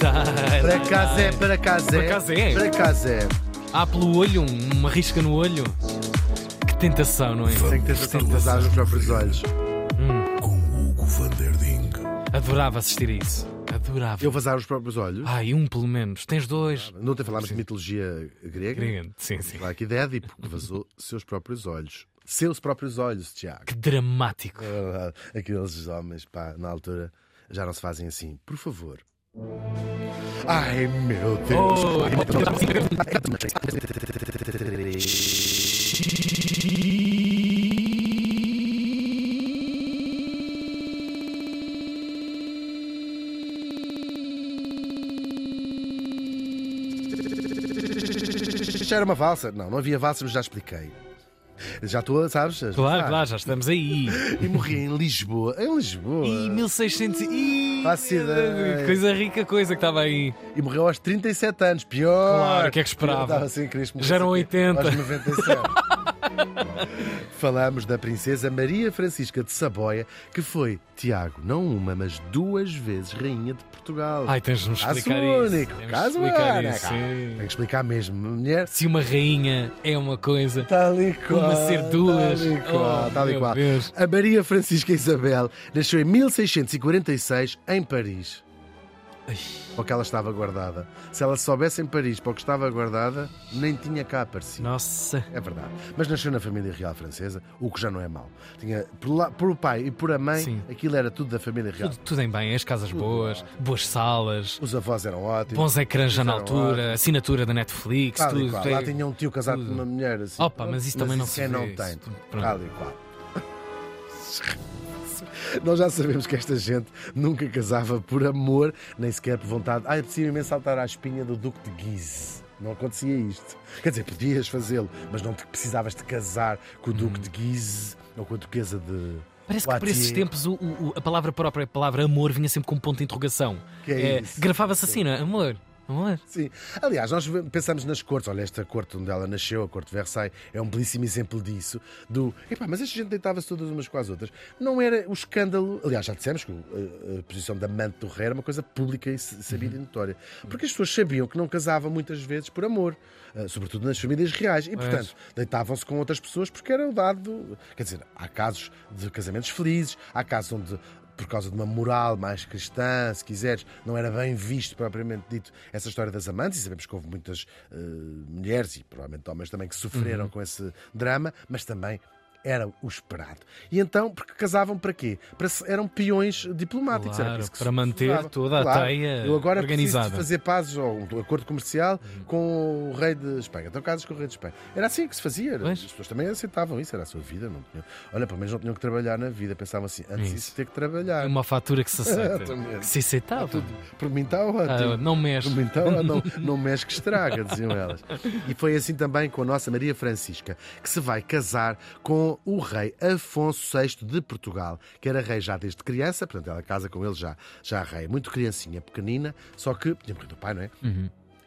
estar. Para casa é, para casa é. acaso é. Para casa é. Há pelo olho, um- uma risca no olho. Que tentação, não é? Tem que tentação de vazar os próprios olhos. com Hugo van der Ding. Adorava assistir a isso. Adorava. Eu vazar os próprios olhos. Ai, um pelo menos. Tens dois. Não falámos de mitologia grega? Grande. Sim, sim. Lá aqui de Édipo, que vazou seus próprios olhos. Seus próprios olhos, Tiago. Que dramático. É. Aqueles homens, pá, na altura já não se fazem assim. Por favor. Ai, meu Deus. Oh, Já era uma valsa? Não, não havia valsa, mas já expliquei. Já estou, sabes? Claro, claro, já estamos aí. E morri em Lisboa. Em Lisboa. E 1600. Ih, Faço ideia. Coisa rica, coisa que estava aí. E morreu aos 37 anos. Pior. Claro, o que é que esperava? Estava assim, Já eram morresse 80. Aos 97. Falamos da princesa Maria Francisca de Saboia, que foi, Tiago, não uma, mas duas vezes rainha de Portugal. Ai, tens de me Caso explicar isso. único, de caso explicar único. Tem que explicar mesmo. Mulher, Se uma rainha é uma coisa, Tal e qual. uma ser duas. Tal e qual. Oh, tal e qual. Deus. A Maria Francisca Isabel nasceu em 1646 em Paris. Para o que ela estava guardada. Se ela soubesse em Paris para o que estava guardada, nem tinha cá aparecido. Nossa. É verdade. Mas nasceu na família real francesa, o que já não é mau. Tinha, por, lá- por o pai e por a mãe, Sim. aquilo era tudo da família real. Tudo, tudo em bem, as casas boas, boas salas, Os avós eram ótimos. bons ecrãs já na altura, ótimos. assinatura da Netflix, Tal tudo. qual. É- Lá tinha um tio casado tudo. com uma mulher assim. Opa, mas isso também não isso se quem vê, não tem. tudo-. Tal e qual. Nós já sabemos que esta gente nunca casava por amor, nem sequer por vontade. Ai, apetecia-me saltar à espinha do Duque de Guise. Não acontecia isto. Quer dizer, podias fazê-lo, mas não te precisavas de casar com o Duque de Guise ou com a Duquesa de. Parece que por esses tempos o- o- a palavra própria, a palavra amor, vinha sempre com um ponto de interrogação. Que é isso? Grafava-se assim, não é? Amor, amor. Sim. Aliás, nós pensamos nas cortes. Olha, esta corte onde ela nasceu, a corte de Versailles, é um belíssimo exemplo disso. Do, epá, mas esta gente deitava-se todas umas com as outras. Não era o escândalo. Aliás, já dissemos que a, a posição da amante do rei era uma coisa pública e sabida e notória. Porque as pessoas sabiam que não casavam muitas vezes por amor. eh, Sobretudo nas famílias reais. E, portanto, deitavam-se com outras pessoas porque era o dado. Quer dizer, há casos de casamentos felizes, há casos onde por causa de uma moral mais cristã, se quiseres, não era bem visto propriamente dito essa história das amantes, e sabemos que houve muitas eh, mulheres e provavelmente homens também que sofreram com esse drama, mas também era o esperado. E então, porque casavam para quê? Para, eram peões diplomáticos. Claro, para manter usava. toda a teia Eu agora organizada. preciso fazer pazes ou um acordo comercial com o rei de Espanha. Então casas com o rei de Espanha. Era assim que se fazia. Pois. As pessoas também aceitavam isso, era a sua vida. Não tinham... Olha, pelo menos não tinham que trabalhar na vida. Pensavam assim, antes Isso. disso ter que trabalhar. É uma fatura que se aceita. Que se aceitava. Tudo. Por mim está ótimo. Ah, não mexe. Por mim está não, não mexe que estraga, diziam elas. E foi assim também com a nossa Maria Francisca, que se vai casar com o rei Afonso VI de Portugal, que era rei já desde criança, portanto ela casa com ele já, já rei, muito criancinha, pequenina, só que tinha morrido o pai, não é?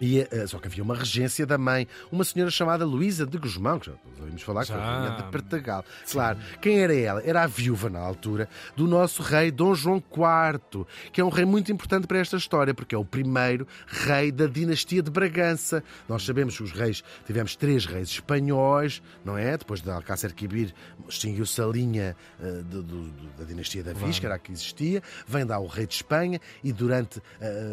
E, eh, só que havia uma regência da mãe, uma senhora chamada Luísa de Guzmão, que já ouvimos falar, que foi Já. rainha de Portugal. Claro, quem era ela? Era a viúva, na altura, do nosso rei Dom João IV, que é um rei muito importante para esta história, porque é o primeiro rei da dinastia de Bragança. Nós sabemos que os reis, tivemos três reis espanhóis, não é? Depois de Alcácer Quibir, extinguiu-se a linha eh, do- do- da dinastia da Viz, que era a que existia, vem dar o rei de Espanha e durante eh,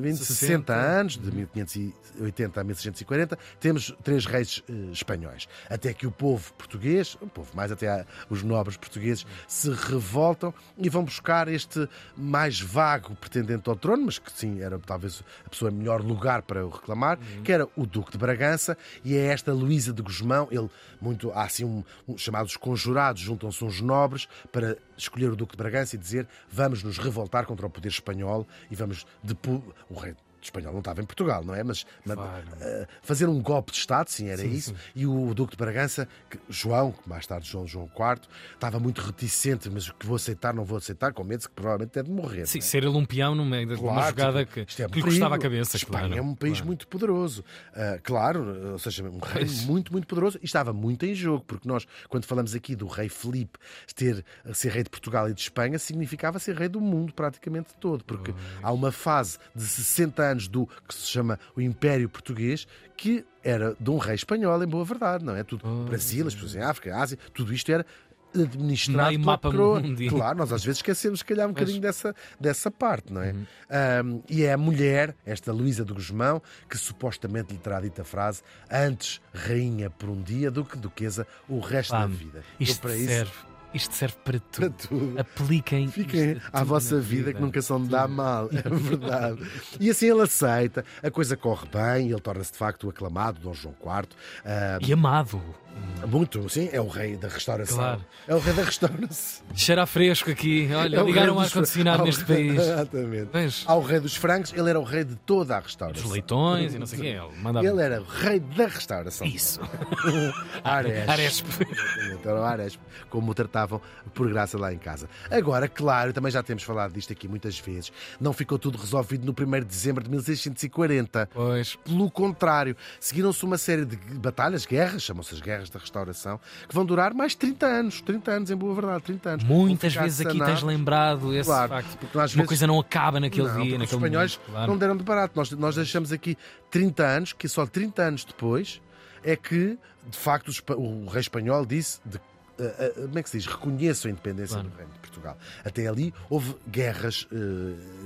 20, 60 60. anos, de 1580 a 1640, temos três reis eh, espanhóis. Até que o povo português, o povo mais até os nobres portugueses, se revoltam e vão buscar este mais vago pretendente ao trono, mas que sim, era talvez a pessoa melhor lugar para o reclamar, que era o Duque de Bragança, e é esta Luísa de Guzmão, ele muito, há assim um, um- chamados conjurados, juntam-se uns nobres para escolher o Duque de Bragança e dizer vamos nos revoltar contra o poder espanhol e vamos depo- o rei espanhol não estava em Portugal, não é? Mas, Claro. eh, fazer um golpe de Estado, sim, era Sim, isso. sim. E o Duque de Bragança, que- João, que mais tarde João João IV, estava muito reticente, mas o que vou aceitar, não vou aceitar, com medo que provavelmente é de morrer. Sim, é? ser ele um peão no meio de uma Claro, jogada tipo, que, isto é que lhe custava a cabeça. Espanha claro. é um país Claro. muito poderoso. Ah, claro, ou seja, um rei Pois. muito, muito poderoso. E estava muito em jogo, porque nós, quando falamos aqui do rei Filipe ter, ser rei de Portugal e de Espanha, significava ser rei do mundo praticamente todo. Porque há uma fase de 60 anos do que se chama o Império Português, que era de um rei espanhol, em boa verdade, não é? Tudo Brasil, as pessoas em África, Ásia, tudo isto era administrado Meio mapa coroa. mundial. Claro, nós às vezes esquecemos, se calhar, um Pois. bocadinho dessa, dessa parte, não é? Uhum. Ahm, e é a mulher, esta Luísa de Guzmão, que supostamente lhe terá dito a frase antes rainha por um dia do que duquesa o resto da Vamos. vida. Eu, Isto para isso, serve, isto serve para para tudo. tudo. Apliquem Fiquem à tudo vossa na vida, que nunca são de dar mal, é verdade. E assim ele aceita, a coisa corre bem, ele torna-se de facto o aclamado Dom João IV. Ah, E amado. Muito, sim, é o rei da restauração. Claro. É o rei da restauração. Cheira fresco aqui. Olha, É ligaram o dos- ar-condicionado neste país. Exatamente. Vês? Ao rei dos frangos, ele era o rei de toda a restauração. Os leitões e não sei o quê. Ele mandava. Ele era o rei da restauração. Isso. Arespe. Exatamente, Era o Arespe, como o tratavam por graça lá em casa. Agora, claro, também já temos falado disto aqui muitas vezes, não ficou tudo resolvido no 1 de dezembro de 1640. Pois. Pelo contrário, seguiram-se uma série de batalhas, guerras, chamam-se as guerras da restauração, que vão durar mais 30 anos. 30 anos, em boa verdade, 30 anos. Muitas vezes aqui sanados. tens lembrado esse Claro, facto. porque às Uma vezes- coisa não acaba naquele Não, dia, naquele Os espanhóis momento. Claro. não deram de barato. Nós, nós deixamos aqui 30 anos, que só 30 anos depois é que, de facto, o, rei espanhol disse. De, eh, eh, como é que se diz? Reconheço a independência Claro. do Reino de Portugal. Até ali houve guerras eh,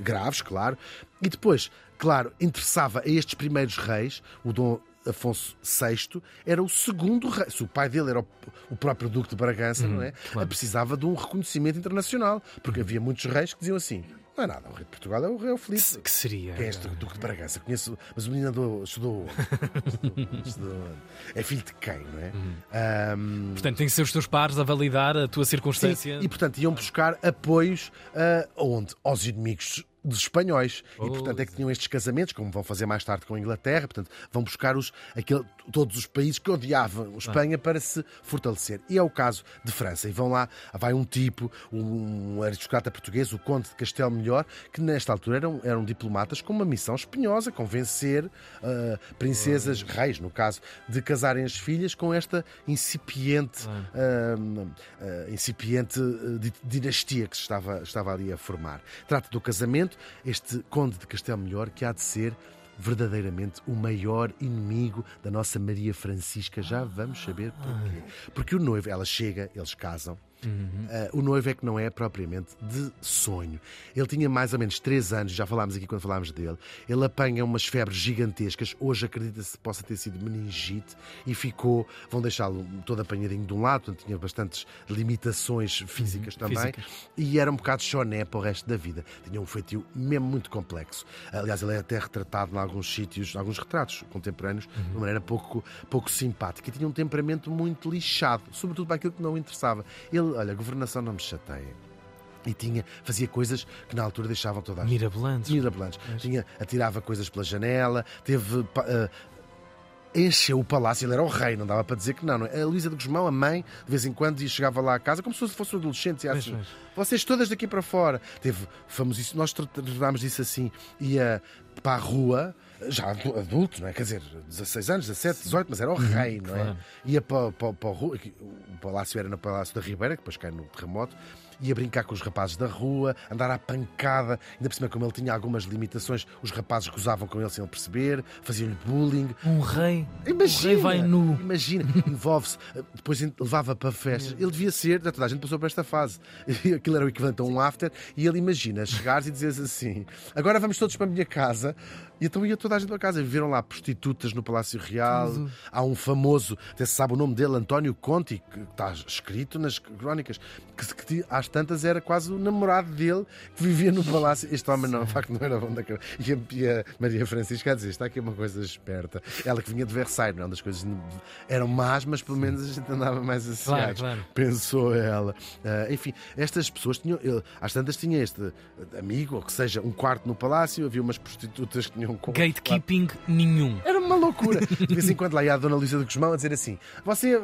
graves, claro. E depois, claro, interessava a estes primeiros reis, o Dom Afonso VI era o segundo rei. Se o pai dele era o, o próprio Duque de Bragança, não é? Uhum, claro. Precisava de um reconhecimento internacional. Porque havia muitos reis que diziam assim: não é nada, o rei de Portugal é o rei Filipe. Que, que seria? Quem é este Duque de Bragança? Conheço, mas o menino andou, estudou. onde? Onde? É filho de quem, não é? Uhum. Ahm, Portanto, tem que ser os teus pares a validar a tua sim, circunstância. e portanto iam buscar apoios ah, aonde? Aos inimigos dos espanhóis. E portanto é que tinham estes casamentos, como vão fazer mais tarde com a Inglaterra, portanto vão buscar os, aquele, todos os países que odiavam Espanha para se fortalecer. E é o caso de França. E vão lá, vai um tipo, um aristocrata português, o Conde de Castelo Melhor, que nesta altura eram, eram diplomatas com uma missão espinhosa, convencer ah, princesas, reis no caso, de casarem as filhas com esta incipiente, ah, ah, incipiente ah, di- dinastia que se estava, estava ali a formar. Trata do casamento, este Conde de Castelo Melhor, que há de ser verdadeiramente o maior inimigo da nossa Maria Francisca. Já vamos saber porquê. Porque o noivo, ela chega, eles casam. Ah, o noivo é que não é propriamente de sonho. Ele tinha mais ou menos 3 anos, já falámos aqui quando falámos dele. Ele apanha umas febres gigantescas. Hoje acredita-se que possa ter sido meningite e ficou. Vão deixá-lo todo apanhadinho de um lado, portanto tinha bastantes limitações físicas também. físicas. E era um bocado choné para o resto da vida. Tinha um feitio mesmo muito complexo. Aliás, ele é até retratado em alguns sítios, em alguns retratos contemporâneos, de uma maneira pouco, pouco simpática. E tinha um temperamento muito lixado, sobretudo para aquilo que não interessava. Ele, olha, a governação não me chateia. E tinha, fazia coisas que na altura deixavam toda a gente. Mirabolantes. Mirabolantes. Tinha, atirava coisas pela janela, teve. ah, encheu o palácio, ele era o rei, não dava para dizer que não. não é? A Luísa de Guzmão, a mãe, de vez em quando, chegava lá à casa como se fosse um adolescente e assim, pois. vocês todas daqui para fora. Teve famosíssimo, nós tra- tratámos disso assim, ia para a rua, já adu- adulto, não é? Quer dizer, 16 anos, 17, 18, mas era o rei, não é? claro. Ia para, para, para que o palácio era no Palácio da Ribeira, que depois cai no terremoto, ia brincar com os rapazes da rua, andar à pancada, ainda por cima, como ele tinha algumas limitações, os rapazes gozavam com ele sem ele perceber, faziam-lhe bullying. Um rei. Imagina, O rei vai nu. Imagina, envolve-se, depois levava para festas. Ele devia ser, toda a gente passou por esta fase. Aquilo era o equivalente a um after. E ele imagina chegares e dizes assim: agora vamos todos para a minha casa. E então ia toda a gente para casa. Viveram lá prostitutas no Palácio Real. Há um famoso, até se sabe o nome dele, António Conti, que está escrito nas crónicas, que, que acho tantas era quase o namorado dele que vivia no palácio. Este homem não, de facto, não era bom da cabeça. E a, e a Maria Francisca a dizer: está aqui uma coisa esperta. Ela que vinha de Versailles, não, das coisas eram más, mas pelo menos a gente andava mais associados. Claro, claro. Pensou ela. Ah, enfim, estas pessoas tinham, ele, às tantas tinha este amigo, ou que seja, um quarto no palácio, havia umas prostitutas que tinham com. Gatekeeping nenhum. Era uma loucura. De vez em quando lá ia a Dona Luísa do Guzmão a dizer assim: Você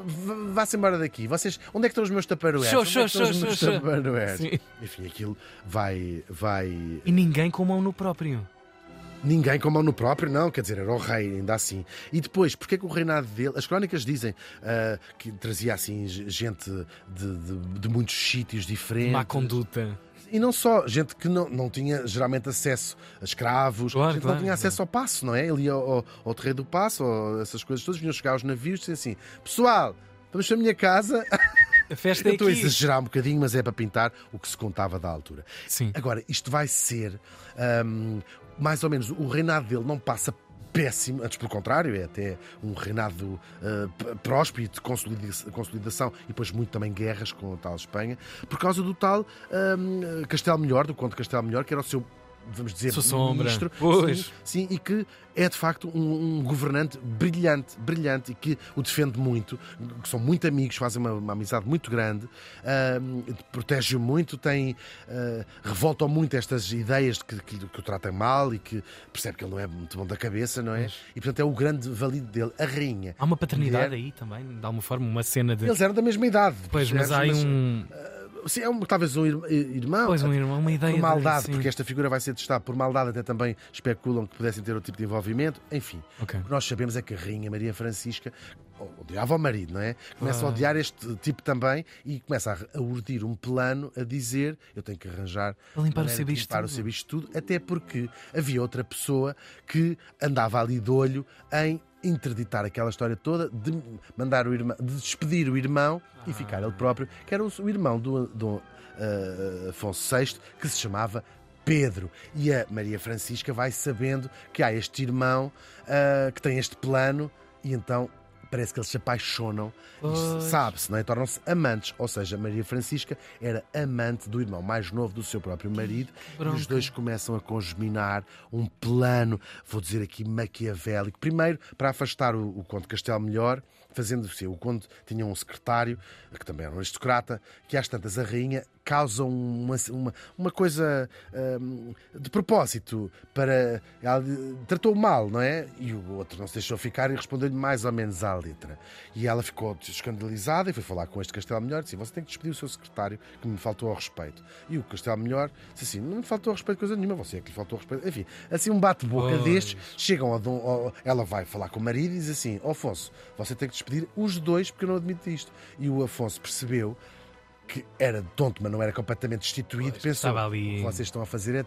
vá-se embora daqui. Vocês, onde é que estão os meus taparoeiros? Show, é show, show, show, show. Enfim, aquilo vai, vai. E ninguém com mão no próprio. Ninguém com mão no próprio, não, quer dizer, era o rei, ainda assim. E depois, porque é que o reinado dele. As crónicas dizem ah, que trazia assim gente de, de, de muitos sítios diferentes. Má conduta. E não só, gente que não, não tinha geralmente acesso a escravos, Claro, gente claro, não tinha claro. acesso ao passo, não é? Ia ao, ao, ao terreiro do passo, ou essas coisas todas, vinham chegar aos navios e diziam assim: Pessoal, vamos para a minha casa. A festa Eu é estou a aqui. exagerar um bocadinho, mas é para pintar o que se contava da altura. Sim. Agora, isto vai ser hum, mais ou menos o reinado dele não passa péssimo, antes pelo contrário, é até um reinado uh, próspero de consolida- consolidação e depois muito também guerras com a tal Espanha, por causa do tal hum, Castelo Melhor, do Conde Castelo Melhor, que era o seu vamos dizer, Sua ministro, Pois. Sim, sim, e que é de facto um, um governante brilhante, brilhante e que o defende muito, que são muito amigos, fazem uma, uma amizade muito grande, ahm, protege-o muito, tem, ah, revoltam muito estas ideias de que, que, que o tratam mal e que percebe que ele não é muito bom da cabeça, não é? Pois. E portanto é o grande valido dele, a rainha. Há uma paternidade Mulher. aí também, de alguma forma, uma cena de. Eles eram da mesma idade. Pois, mas há aí um. Sim, é um- talvez um ir- irmão. Pois, um irmão, uma ideia. por maldade, porque esta figura vai ser testada por maldade, até também especulam que pudessem ter outro tipo de envolvimento. Enfim, Ok. o que nós sabemos é que a Rainha Maria Francisca odiava o marido, não é? Começa a Ah. odiar este tipo também e começa a, a urdir um plano a dizer eu tenho que arranjar A limpar o bicho limpar tudo. tudo, até porque havia outra pessoa que andava ali de olho em interditar aquela história toda, de mandar o irmão, de despedir o irmão e ficar ele próprio, que era o, irmão do, do ah, Afonso VI, que se chamava Pedro. E a Maria Francisca vai sabendo que há este irmão ah, que tem este plano e então parece que eles se apaixonam. Sabe-se, não é? Tornam-se amantes. Ou seja, Maria Francisca era amante do irmão mais novo do seu próprio marido e bronca. os dois começam a congeminar um plano, vou dizer aqui, maquiavélico. Primeiro, para afastar o, o Conde Castelo Melhor, fazendo se o Conde tinha um secretário, que também era um aristocrata, que às tantas a rainha causa uma, uma, uma coisa hum, de propósito para. Ela tratou mal, não é? E o outro não se deixou ficar e respondeu-lhe mais ou menos à letra. E ela ficou escandalizada e foi falar com este Castelo Melhor e disse: Você tem que despedir o seu secretário que me faltou ao respeito. E o Castelo Melhor disse assim: Não me faltou ao respeito coisa nenhuma, você é que lhe faltou ao respeito. Enfim, assim um bate-boca Pois. destes, chegam ao, dom- ao- Ela vai falar com o marido e diz assim: "Ó Afonso, você tem que despedir os dois porque eu não admito isto. E o Afonso percebeu que era tonto, mas não era completamente destituído. Pois, Pensou: ali- o que vocês estão a fazer é,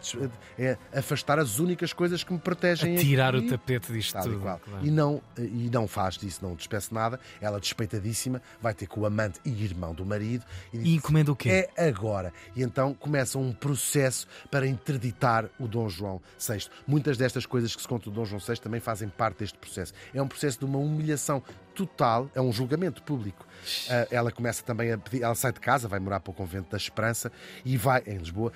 é afastar as únicas coisas que me protegem. A tirar aqui." o tapete disto Tal e tudo. qual. claro. E, não, e não faz disso, não despece nada. Ela, despeitadíssima, vai ter com o amante e irmão do marido e diz E encomenda o quê? é agora. E então começa um processo para interditar o Dom João VI. Muitas destas coisas que se contam do Dom João VI também fazem parte deste processo. É um processo de uma humilhação total, é um julgamento público. Ah, ela começa também a pedir, ela sai de casa, vai morar para o convento da Esperança e vai em Lisboa.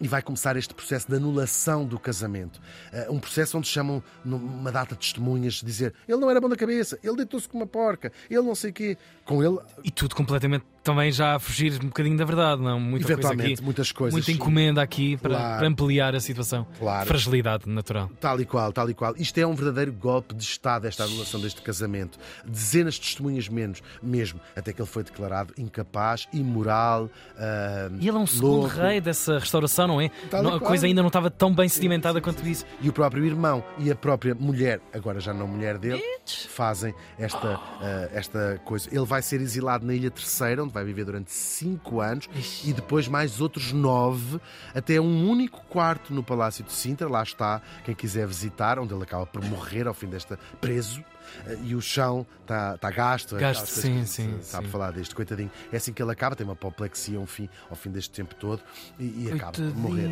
E vai começar este processo de anulação do casamento. Ah, um processo onde chamam numa data de testemunhas, dizer ele não era bom da cabeça, ele deitou-se com uma porca, ele não sei o quê. Com ele, E tudo completamente também já a fugir um bocadinho da verdade, não? Muita coisa eventualmente, aqui. muitas coisas. Muita encomenda aqui para, Claro. para ampliar a situação. Claro. Fragilidade natural. Tal e qual, tal e qual. Isto é um verdadeiro golpe de Estado, esta anulação deste casamento. Dezenas de testemunhas menos, mesmo, até que ele foi declarado incapaz, imoral. ah, E ele é um segundo louco. rei dessa restauração, não é? Não- a coisa ainda não estava tão bem sedimentada quanto isso. E o próprio irmão e a própria mulher, agora já não mulher dele, fazem esta, ah, esta coisa. Ele vai ser exilado na Ilha Terceira, onde vai viver durante cinco anos, Ixi. e depois mais outros nove, até um único quarto no Palácio de Sintra. Lá está, quem quiser visitar, onde ele acaba por morrer ao fim desta preso. Ah, E o chão está tá gasto. Gasto, aquelas coisas sim, sim, Sabe sim. falar deste, coitadinho. É assim que ele acaba, tem uma apoplexia ao fim, ao fim deste tempo todo e, e acaba por morrer.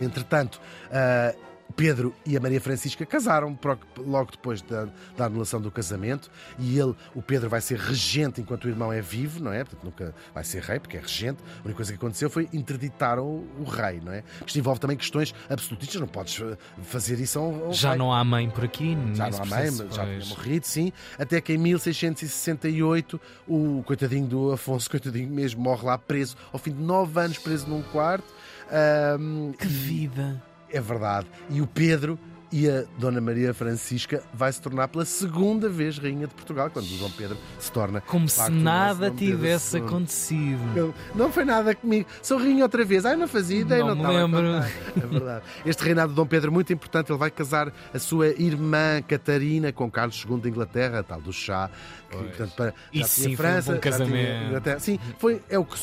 Entretanto, ah, Pedro e a Maria Francisca casaram logo depois da, da anulação do casamento e ele, o Pedro vai ser regente enquanto o irmão é vivo, não é? Portanto, nunca vai ser rei, porque é regente. A única coisa que aconteceu foi interditar o, o rei, não é? Isto envolve também questões absolutistas, não podes fazer isso a um, um Já rei. não há mãe por aqui. Já não há mãe, mas já tinha morrido, sim. Até que em 1668, o coitadinho do Afonso, coitadinho mesmo, morre lá preso, ao fim de nove anos preso num quarto. Ahm, Que vida! É verdade. E o Pedro e a Dona Maria Francisca vai se tornar pela segunda vez Rainha de Portugal, quando o Dom Pedro se torna. Como se nada Pedro tivesse II. acontecido. Não, não foi nada comigo. Sou rainha outra vez. Ai, não fazia ideia, Não não, me lembro. É verdade. Este reinado de Dom Pedro é muito importante. Ele vai casar a sua irmã Catarina com Carlos II de Inglaterra, tal do chá. Que, portanto, para, Isso sim tinha foi um França, bom casamento. Sim, foi, é o que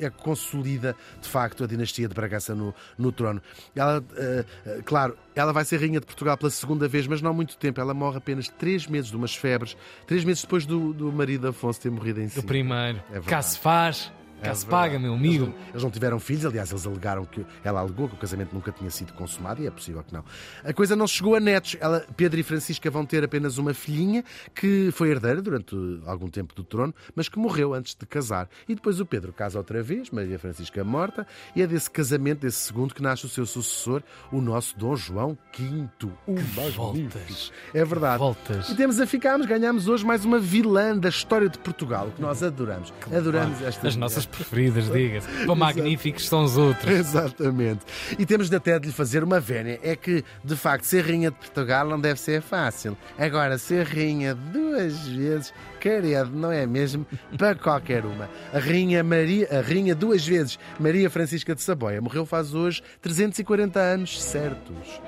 é que consolida de facto a dinastia de Bragança no, no trono. Ela, eh, claro, ela vai ser rainha de Portugal pela segunda vez, mas não há muito tempo. Ela morre apenas três meses de umas febres, três meses depois do, do marido Afonso ter morrido em si. Do primeiro. É. Cá se faz, cá É se paga, meu Eles amigo. não, eles não tiveram filhos, aliás, eles alegaram que ela alegou que o casamento nunca tinha sido consumado e é possível que não. A coisa não chegou a netos. Ela, Pedro e Francisca vão ter apenas uma filhinha que foi herdeira durante algum tempo do trono, mas que morreu antes de casar. E depois o Pedro casa outra vez, Maria Francisca morta, e é desse casamento, desse segundo, que nasce o seu sucessor, o nosso Dom João V. O magnífico. voltas. É verdade. Voltas. E temos a ficarmos, ganhamos hoje mais uma vilã da história de Portugal, que nós adoramos. Adoramos esta As nossas preferidas, diga-se. Quão magníficos são os outros. Exatamente. E temos de até de lhe fazer uma vénia. É que, de facto, ser rainha de Portugal não deve ser fácil. Agora, ser rainha duas vezes, querido, não é mesmo? Para qualquer uma. A rainha Maria, a rainha duas vezes, Maria Francisca de Saboia, morreu faz hoje 340 anos certos.